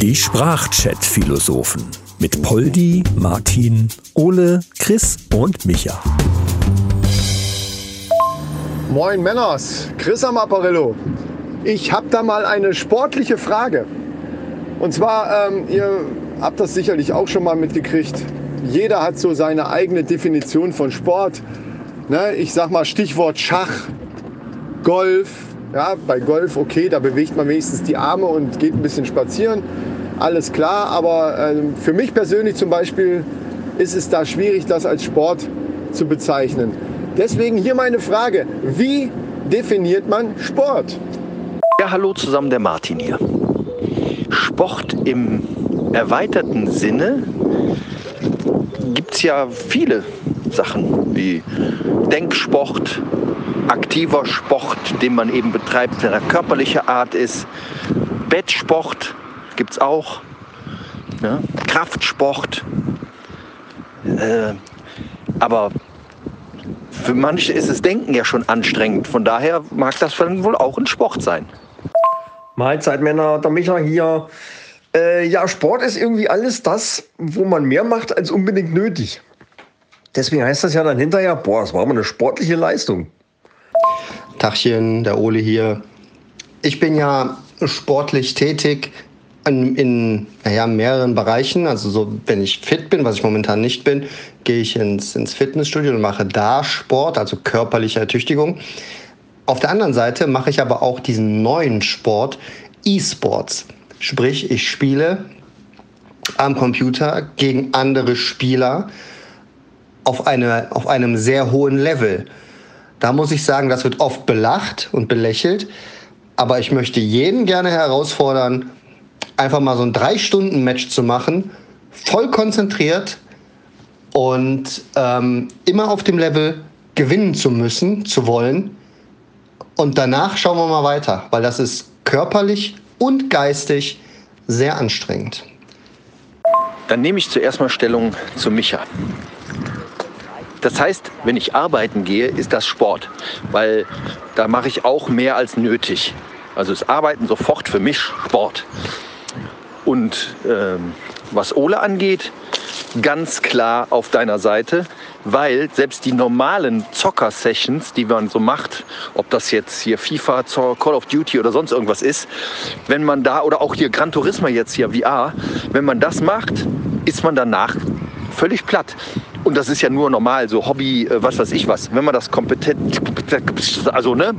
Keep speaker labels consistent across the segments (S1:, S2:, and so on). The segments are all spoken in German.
S1: Die Sprachchat-Philosophen mit Poldi, Martin, Ole, Chris und Micha.
S2: Moin Männers, Chris am Apparillo. Ich habe da mal eine sportliche Frage. Und zwar, ähm, ihr habt das sicherlich auch schon mal mitgekriegt. Jeder hat so seine eigene Definition von Sport. Ne? Ich sag mal Stichwort Schach, Golf. Ja, bei Golf, okay, da bewegt man wenigstens die Arme und geht ein bisschen spazieren. Alles klar, aber äh, für mich persönlich zum Beispiel ist es da schwierig, das als Sport zu bezeichnen. Deswegen hier meine Frage, wie definiert man Sport?
S3: Ja, hallo zusammen, der Martin hier. Sport im erweiterten Sinne gibt es ja viele Sachen wie Denksport, aktiver Sport, den man eben betreibt, wenn er körperlicher Art ist, Bettsport gibt es auch, ne? Kraftsport. Äh, aber für manche ist das Denken ja schon anstrengend. Von daher mag das dann wohl auch ein Sport sein.
S4: Mahlzeit, Männer, der Micha hier. Äh, ja, Sport ist irgendwie alles das, wo man mehr macht als unbedingt nötig. Deswegen heißt das ja dann hinterher, boah, das war mal eine sportliche Leistung.
S5: Tachchen, der Ole hier. Ich bin ja sportlich tätig in, in naja, mehreren Bereichen. Also so, wenn ich fit bin, was ich momentan nicht bin, gehe ich ins, ins Fitnessstudio und mache da Sport, also körperliche Ertüchtigung. Auf der anderen Seite mache ich aber auch diesen neuen Sport, E-Sports. Sprich, ich spiele am Computer gegen andere Spieler auf, eine, auf einem sehr hohen Level. Da muss ich sagen, das wird oft belacht und belächelt. Aber ich möchte jeden gerne herausfordern, einfach mal so ein Drei-Stunden-Match zu machen, voll konzentriert und ähm, immer auf dem Level gewinnen zu müssen, zu wollen. Und danach schauen wir mal weiter, weil das ist körperlich und geistig sehr anstrengend.
S3: Dann nehme ich zuerst mal Stellung zu Micha. Das heißt, wenn ich arbeiten gehe, ist das Sport, weil da mache ich auch mehr als nötig. Also ist Arbeiten sofort für mich Sport. Und ähm, was Ole angeht, ganz klar auf deiner Seite, weil selbst die normalen Zocker-Sessions, die man so macht, ob das jetzt hier FIFA, Call of Duty oder sonst irgendwas ist, wenn man da, oder auch hier Gran Turismo jetzt hier VR, wenn man das macht, ist man danach völlig platt. Und das ist ja nur normal, so Hobby, äh, was weiß ich was. Wenn man das kompetent, also ne,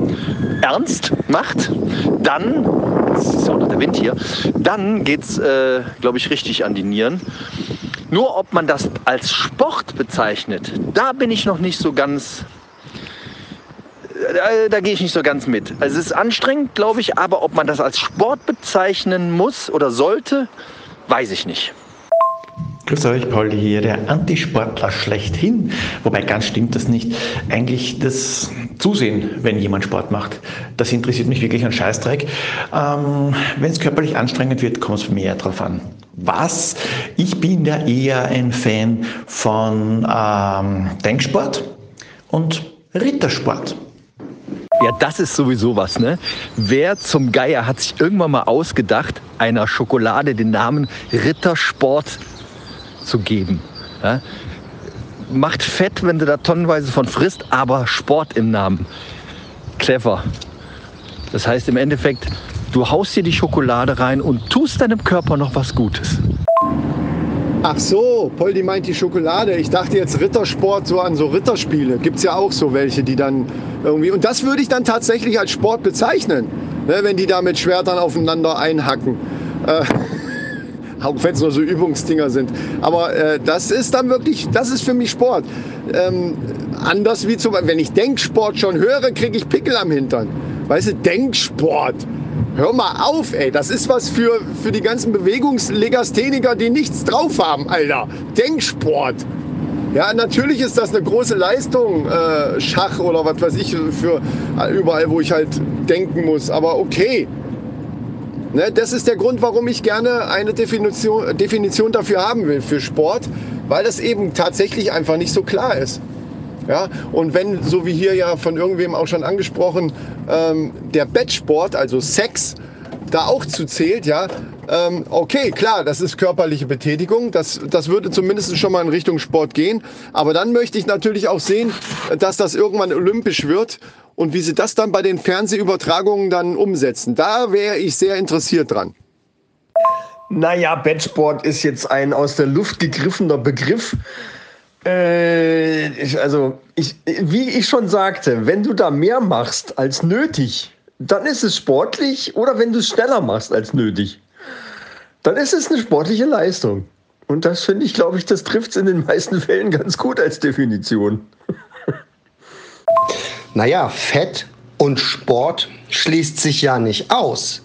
S3: ernst macht, dann, das ist auch noch der Wind hier, dann geht's, äh, glaube ich, richtig an die Nieren. Nur ob man das als Sport bezeichnet, da bin ich noch nicht so ganz, da, da gehe ich nicht so ganz mit. Also es ist anstrengend, glaube ich, aber ob man das als Sport bezeichnen muss oder sollte, weiß ich nicht.
S6: Grüß euch, Paul hier, der Antisportler schlechthin. Wobei ganz stimmt das nicht. Eigentlich das Zusehen, wenn jemand Sport macht, das interessiert mich wirklich ein Scheißdreck. Ähm, wenn es körperlich anstrengend wird, kommt es mehr drauf an. Was? Ich bin da eher ein Fan von ähm, Denksport und Rittersport.
S3: Ja, das ist sowieso was, ne? Wer zum Geier hat sich irgendwann mal ausgedacht, einer Schokolade den Namen Rittersport zu geben. Ja? Macht fett, wenn du da tonnenweise von frisst, aber Sport im Namen. Clever. Das heißt im Endeffekt, du haust dir die Schokolade rein und tust deinem Körper noch was Gutes.
S2: Ach so, Poldi meint die Schokolade. Ich dachte jetzt Rittersport, so an so Ritterspiele. Gibt es ja auch so welche, die dann irgendwie. Und das würde ich dann tatsächlich als Sport bezeichnen, ne, wenn die da mit Schwertern aufeinander einhacken. Äh, auch wenn es nur so Übungsdinger sind. Aber äh, das ist dann wirklich, das ist für mich Sport. Ähm, anders wie zum Beispiel, wenn ich Denksport schon höre, kriege ich Pickel am Hintern. Weißt du, Denksport. Hör mal auf, ey. Das ist was für, für die ganzen Bewegungslegastheniker, die nichts drauf haben, Alter. Denksport. Ja, natürlich ist das eine große Leistung, äh, Schach oder was weiß ich, für äh, überall, wo ich halt denken muss. Aber okay, Ne, das ist der Grund, warum ich gerne eine Definition, Definition dafür haben will, für Sport, weil das eben tatsächlich einfach nicht so klar ist. Ja, und wenn, so wie hier ja von irgendwem auch schon angesprochen, ähm, der Bettsport, also Sex, da auch zu zählt, ja, ähm, okay, klar, das ist körperliche Betätigung, das, das würde zumindest schon mal in Richtung Sport gehen, aber dann möchte ich natürlich auch sehen, dass das irgendwann olympisch wird und wie sie das dann bei den Fernsehübertragungen dann umsetzen. Da wäre ich sehr interessiert dran.
S4: Naja, Bettsport ist jetzt ein aus der Luft gegriffener Begriff. Äh, ich, also, ich, wie ich schon sagte, wenn du da mehr machst als nötig, dann ist es sportlich oder wenn du es schneller machst als nötig, dann ist es eine sportliche Leistung. Und das finde ich, glaube ich, das trifft es in den meisten Fällen ganz gut als Definition.
S5: naja, Fett und Sport schließt sich ja nicht aus.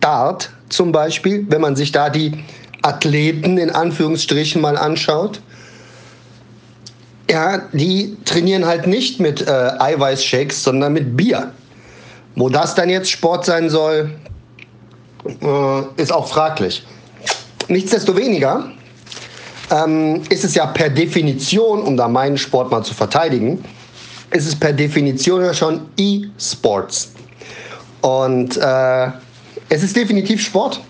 S5: Dart zum Beispiel, wenn man sich da die Athleten in Anführungsstrichen mal anschaut, ja, die trainieren halt nicht mit äh, Eiweißshakes, sondern mit Bier. Wo das dann jetzt Sport sein soll, äh, ist auch fraglich. Nichtsdestoweniger ähm, ist es ja per Definition, um da meinen Sport mal zu verteidigen, ist es per Definition ja schon E-Sports. Und äh, es ist definitiv Sport.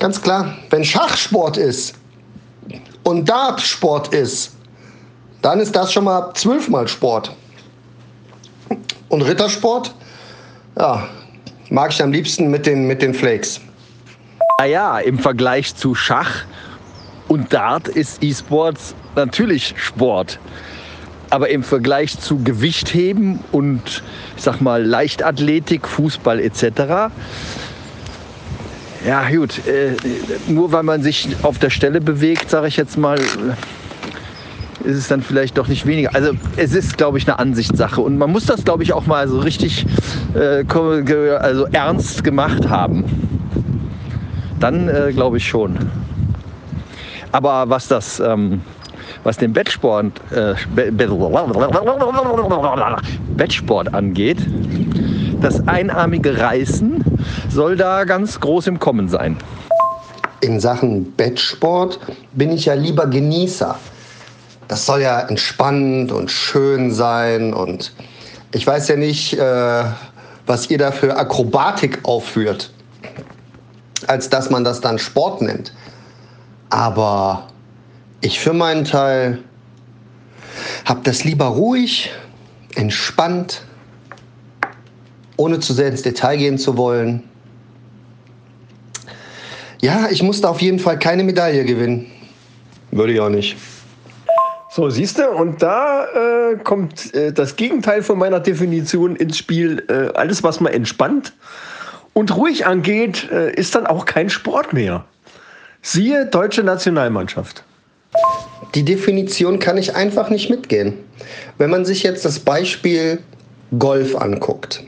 S5: Ganz klar. Wenn Schachsport ist und Dartsport ist, dann ist das schon mal zwölfmal Sport. Und Rittersport, ja, mag ich am liebsten mit den, mit den Flakes.
S3: Naja, im Vergleich zu Schach und Dart ist E-Sports natürlich Sport. Aber im Vergleich zu Gewichtheben und ich sag mal Leichtathletik, Fußball etc. Ja gut, äh, nur weil man sich auf der Stelle bewegt, sage ich jetzt mal, ist es dann vielleicht doch nicht weniger. Also es ist, glaube ich, eine Ansichtssache. Und man muss das, glaube ich, auch mal so richtig äh, also ernst gemacht haben. Dann äh, glaube ich schon. Aber was das, ähm, was den Bettsport, äh, Bettsport angeht, das einarmige Reißen soll da ganz groß im Kommen sein.
S5: In Sachen Bettsport bin ich ja lieber Genießer das soll ja entspannend und schön sein. Und ich weiß ja nicht, äh, was ihr da für Akrobatik aufführt, als dass man das dann Sport nennt. Aber ich für meinen Teil habe das lieber ruhig, entspannt, ohne zu sehr ins Detail gehen zu wollen. Ja, ich musste auf jeden Fall keine Medaille gewinnen. Würde ich auch nicht.
S4: So, siehst du, und da äh, kommt äh, das Gegenteil von meiner Definition ins Spiel. Äh, alles, was man entspannt und ruhig angeht, äh, ist dann auch kein Sport mehr. Siehe deutsche Nationalmannschaft.
S5: Die Definition kann ich einfach nicht mitgehen. Wenn man sich jetzt das Beispiel Golf anguckt,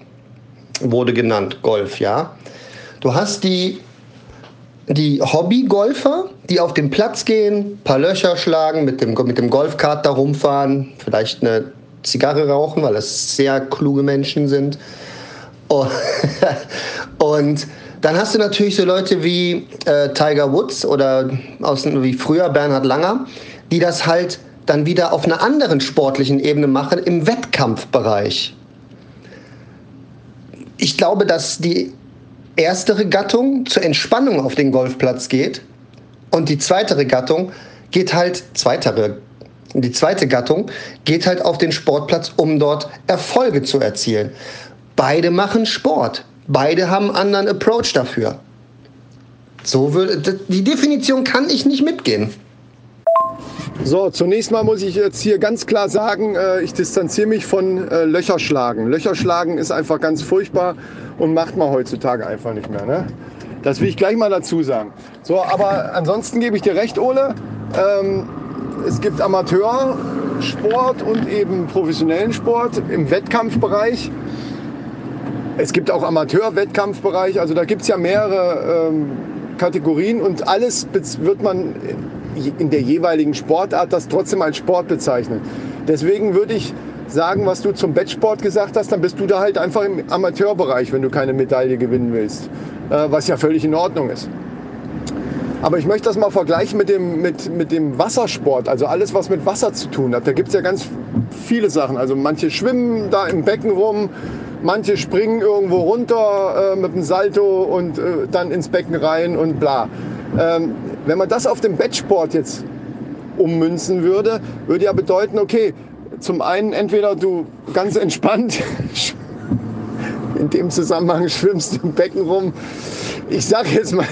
S5: wurde genannt, Golf, ja. Du hast die die Hobbygolfer, die auf den Platz gehen, paar Löcher schlagen, mit dem, mit dem Golfkart da rumfahren, vielleicht eine Zigarre rauchen, weil das sehr kluge Menschen sind. Und dann hast du natürlich so Leute wie äh, Tiger Woods oder aus, wie früher Bernhard Langer, die das halt dann wieder auf einer anderen sportlichen Ebene machen, im Wettkampfbereich. Ich glaube, dass die erstere Gattung zur Entspannung auf den Golfplatz geht und die zweite Gattung geht halt, zweitere, die zweite Gattung geht halt auf den Sportplatz, um dort Erfolge zu erzielen. Beide machen Sport. Beide haben einen anderen Approach dafür. So würde, die Definition kann ich nicht mitgehen.
S2: So, zunächst mal muss ich jetzt hier ganz klar sagen, äh, ich distanziere mich von äh, Löcherschlagen. Löcherschlagen ist einfach ganz furchtbar und macht man heutzutage einfach nicht mehr. Ne? Das will ich gleich mal dazu sagen. So, aber ansonsten gebe ich dir recht, Ole. Ähm, es gibt Amateursport und eben professionellen Sport im Wettkampfbereich. Es gibt auch Amateur-Wettkampfbereich. Also da gibt es ja mehrere ähm, Kategorien und alles wird man in der jeweiligen Sportart das trotzdem als Sport bezeichnen. Deswegen würde ich sagen, was du zum Bettsport gesagt hast, dann bist du da halt einfach im Amateurbereich, wenn du keine Medaille gewinnen willst, äh, was ja völlig in Ordnung ist. Aber ich möchte das mal vergleichen mit dem, mit, mit dem Wassersport, also alles, was mit Wasser zu tun hat. Da gibt es ja ganz viele Sachen. Also manche schwimmen da im Becken rum, manche springen irgendwo runter äh, mit dem Salto und äh, dann ins Becken rein und bla. Ähm, wenn man das auf dem Bettsport jetzt ummünzen würde, würde ja bedeuten, okay, zum einen entweder du ganz entspannt in dem Zusammenhang schwimmst im Becken rum. Ich sage jetzt mal,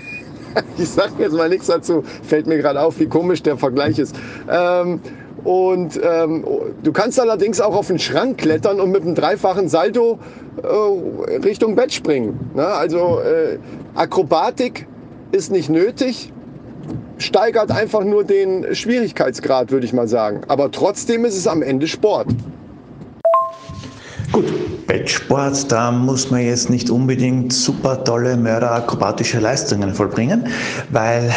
S2: ich sage jetzt mal nichts dazu. Fällt mir gerade auf, wie komisch der Vergleich ist. Ähm, und ähm, du kannst allerdings auch auf den Schrank klettern und mit einem dreifachen Salto äh, Richtung Bett springen. Ne? Also äh, Akrobatik ist nicht nötig, steigert einfach nur den Schwierigkeitsgrad, würde ich mal sagen. Aber trotzdem ist es am Ende Sport.
S6: Gut, Bettsport, da muss man jetzt nicht unbedingt super tolle mörderakrobatische Leistungen vollbringen, weil,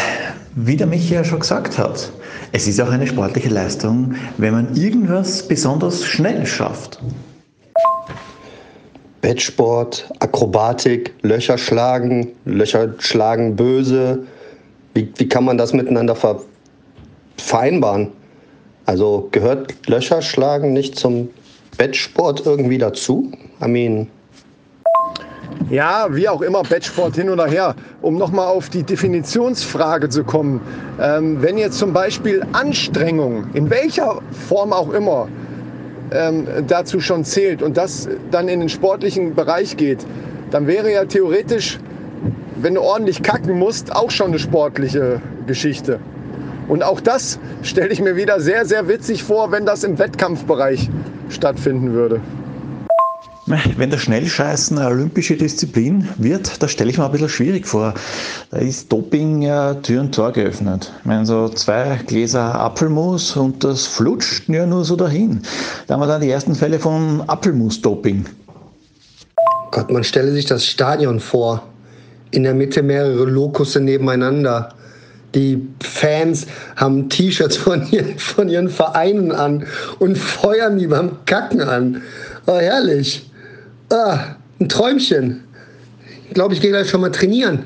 S6: wie der Michi ja schon gesagt hat, es ist auch eine sportliche Leistung, wenn man irgendwas besonders schnell schafft.
S5: Bettsport, Akrobatik, Löcher schlagen, Löcher schlagen böse. Wie, wie kann man das miteinander ver vereinbaren? Also gehört Löcher schlagen nicht zum Bettsport irgendwie dazu? I mean.
S2: Ja, wie auch immer, Bettsport hin oder her. Um nochmal auf die Definitionsfrage zu kommen. Ähm, wenn jetzt zum Beispiel Anstrengung, in welcher Form auch immer, ähm, dazu schon zählt und das dann in den sportlichen Bereich geht, dann wäre ja theoretisch, wenn du ordentlich kacken musst, auch schon eine sportliche Geschichte. Und auch das stelle ich mir wieder sehr, sehr witzig vor, wenn das im Wettkampfbereich stattfinden würde.
S6: Wenn das Schnellscheißen eine olympische Disziplin wird, das stelle ich mir ein bisschen schwierig vor. Da ist Doping ja Tür und Tor geöffnet. Ich meine, so zwei Gläser Apfelmus und das flutscht ja nur so dahin. Da haben wir dann die ersten Fälle von Apfelmus-Doping.
S5: Gott, man stelle sich das Stadion vor. In der Mitte mehrere Lokusse nebeneinander. Die Fans haben T-Shirts von ihren, von ihren Vereinen an und feuern die beim Kacken an. Oh, herrlich. Ah, ein Träumchen. Ich glaube, ich gehe gleich schon mal trainieren.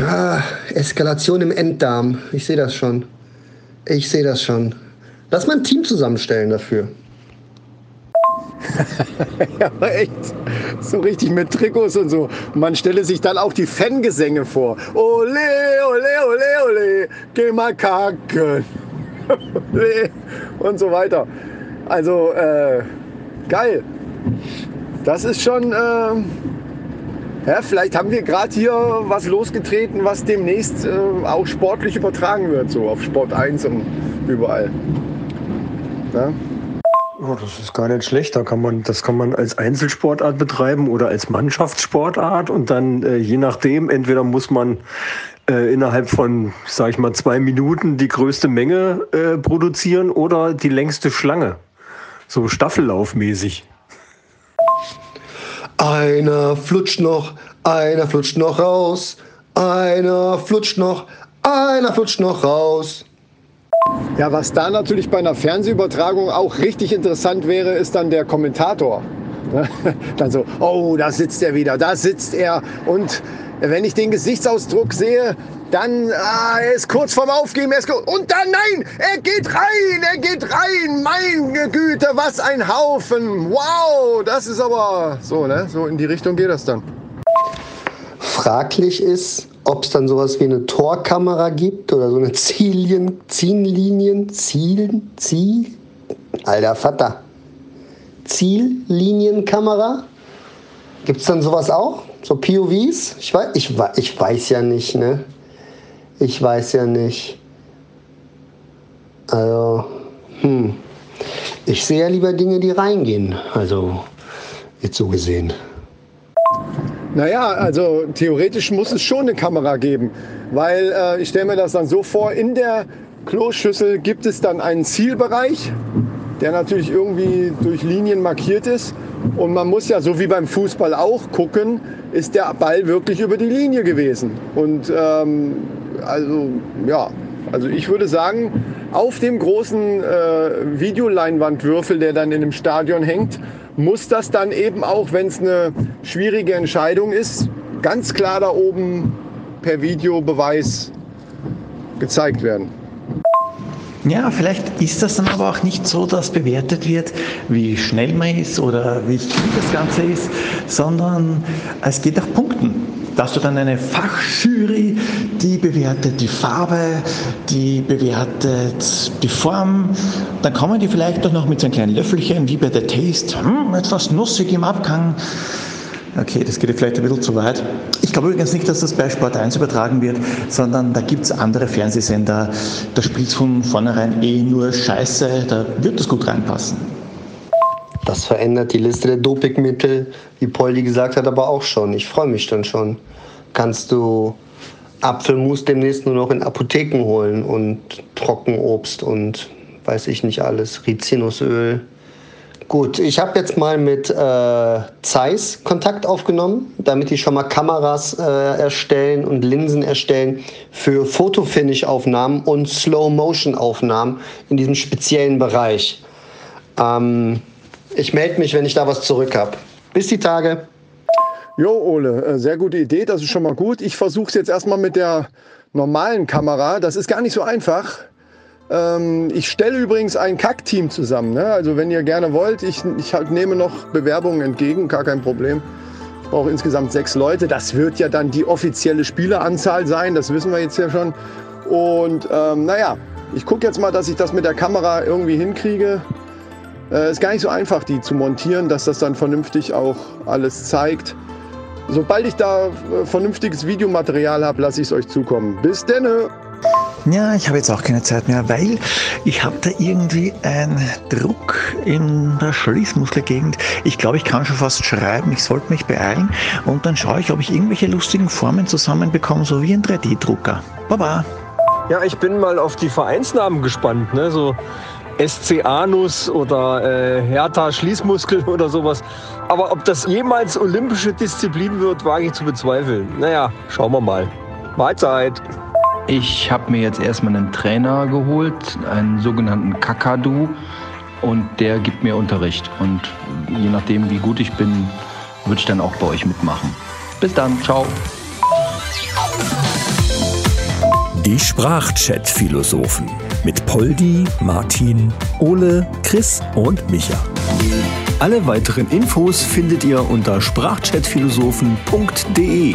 S5: Ah, Eskalation im Enddarm. Ich sehe das schon. Ich sehe das schon. Lass mal ein Team zusammenstellen dafür.
S2: ja, aber echt. So richtig mit Trikots und so. Man stelle sich dann auch die Fangesänge vor. Ole, ole, ole, ole, geh mal kacken. und so weiter. Also, äh, geil. Das ist schon, äh, ja, vielleicht haben wir gerade hier was losgetreten, was demnächst äh, auch sportlich übertragen wird, so auf Sport 1 und überall. Ja?
S4: Oh, das ist gar nicht schlecht. Da kann man, das kann man als Einzelsportart betreiben oder als Mannschaftssportart und dann äh, je nachdem, entweder muss man äh, innerhalb von, sag ich mal, zwei Minuten die größte Menge äh, produzieren oder die längste Schlange. So staffellaufmäßig.
S5: Einer flutscht noch, einer flutscht noch raus, einer flutscht noch, einer flutscht noch raus.
S2: Ja, was da natürlich bei einer Fernsehübertragung auch richtig interessant wäre, ist dann der Kommentator. Dann so, oh, da sitzt er wieder, da sitzt er. Und wenn ich den Gesichtsausdruck sehe, dann, ah, er ist kurz vorm Aufgeben. Er ist und dann, nein, er geht rein, er geht rein. Meine Güte, was ein Haufen. Wow, das ist aber so, ne? So in die Richtung geht das dann.
S5: Fraglich ist, ob es dann sowas wie eine Torkamera gibt oder so eine Zielien, Ziellinien, Zielen, Ziel, alter Vater, Ziellinienkamera. Gibt es dann sowas auch? So POVs? Ich weiß, ich, ich weiß ja nicht, ne? Ich weiß ja nicht. Also, hm. Ich sehe ja lieber Dinge, die reingehen. Also, jetzt so gesehen.
S2: Naja, also theoretisch muss es schon eine Kamera geben, weil äh, ich stelle mir das dann so vor, in der Kloschüssel gibt es dann einen Zielbereich, der natürlich irgendwie durch Linien markiert ist. Und man muss ja, so wie beim Fußball auch, gucken, ist der Ball wirklich über die Linie gewesen. Und ähm, also ja, also ich würde sagen, auf dem großen äh, Videoleinwandwürfel, der dann in dem Stadion hängt, muss das dann eben auch, wenn es eine schwierige Entscheidung ist, ganz klar da oben per Videobeweis gezeigt werden.
S6: Ja, vielleicht ist das dann aber auch nicht so, dass bewertet wird, wie schnell man ist oder wie viel das Ganze ist, sondern es geht nach Punkten. Da hast du dann eine Fachjury, die bewertet die Farbe, die bewertet die Form. Dann kommen die vielleicht auch noch mit so einem kleinen Löffelchen, wie bei der Taste, hm, etwas nussig im Abgang. Okay, das geht vielleicht ein bisschen zu weit. Ich glaube übrigens nicht, dass das bei Sport 1 übertragen wird, sondern da gibt es andere Fernsehsender, da spielt es von vornherein eh nur Scheiße, da wird das gut reinpassen.
S5: Das verändert die Liste der Dopingmittel, wie Poldi gesagt hat, aber auch schon. Ich freue mich dann schon. Kannst du Apfelmus demnächst nur noch in Apotheken holen und Trockenobst und weiß ich nicht alles, Rizinusöl. Gut, ich habe jetzt mal mit äh, Zeiss Kontakt aufgenommen, damit die schon mal Kameras äh, erstellen und Linsen erstellen für Fotofinish-Aufnahmen und Slow-Motion-Aufnahmen in diesem speziellen Bereich. Ähm, ich melde mich, wenn ich da was zurück habe. Bis die Tage.
S2: Jo, Ole, äh, sehr gute Idee, das ist schon mal gut. Ich versuche es jetzt erstmal mit der normalen Kamera. Das ist gar nicht so einfach. Ähm, ich stelle übrigens ein Kack-Team zusammen. Ne? Also wenn ihr gerne wollt, ich, ich halt nehme noch Bewerbungen entgegen, gar kein Problem. Ich brauche insgesamt sechs Leute. Das wird ja dann die offizielle Spieleranzahl sein, das wissen wir jetzt ja schon. Und ähm, naja, ich gucke jetzt mal, dass ich das mit der Kamera irgendwie hinkriege. Äh, ist gar nicht so einfach, die zu montieren, dass das dann vernünftig auch alles zeigt. Sobald ich da äh, vernünftiges Videomaterial habe, lasse ich es euch zukommen. Bis denne!
S6: Ja, ich habe jetzt auch keine Zeit mehr, weil ich habe da irgendwie einen Druck in der Schließmuskelgegend. Ich glaube, ich kann schon fast schreiben. Ich sollte mich beeilen und dann schaue ich, ob ich irgendwelche lustigen Formen zusammenbekomme, so wie ein 3D-Drucker. Baba!
S4: Ja, ich bin mal auf die Vereinsnamen gespannt. Ne? So SC Anus oder äh, Hertha Schließmuskel oder sowas. Aber ob das jemals olympische Disziplin wird, wage ich zu bezweifeln. Naja, schauen wir mal. Mahlzeit!
S3: Ich habe mir jetzt erstmal einen Trainer geholt, einen sogenannten Kakadu. Und der gibt mir Unterricht. Und je nachdem, wie gut ich bin, würde ich dann auch bei euch mitmachen. Bis dann, ciao.
S1: Die Sprachchat-Philosophen mit Poldi, Martin, Ole, Chris und Micha. Alle weiteren Infos findet ihr unter sprachchatphilosophen.de.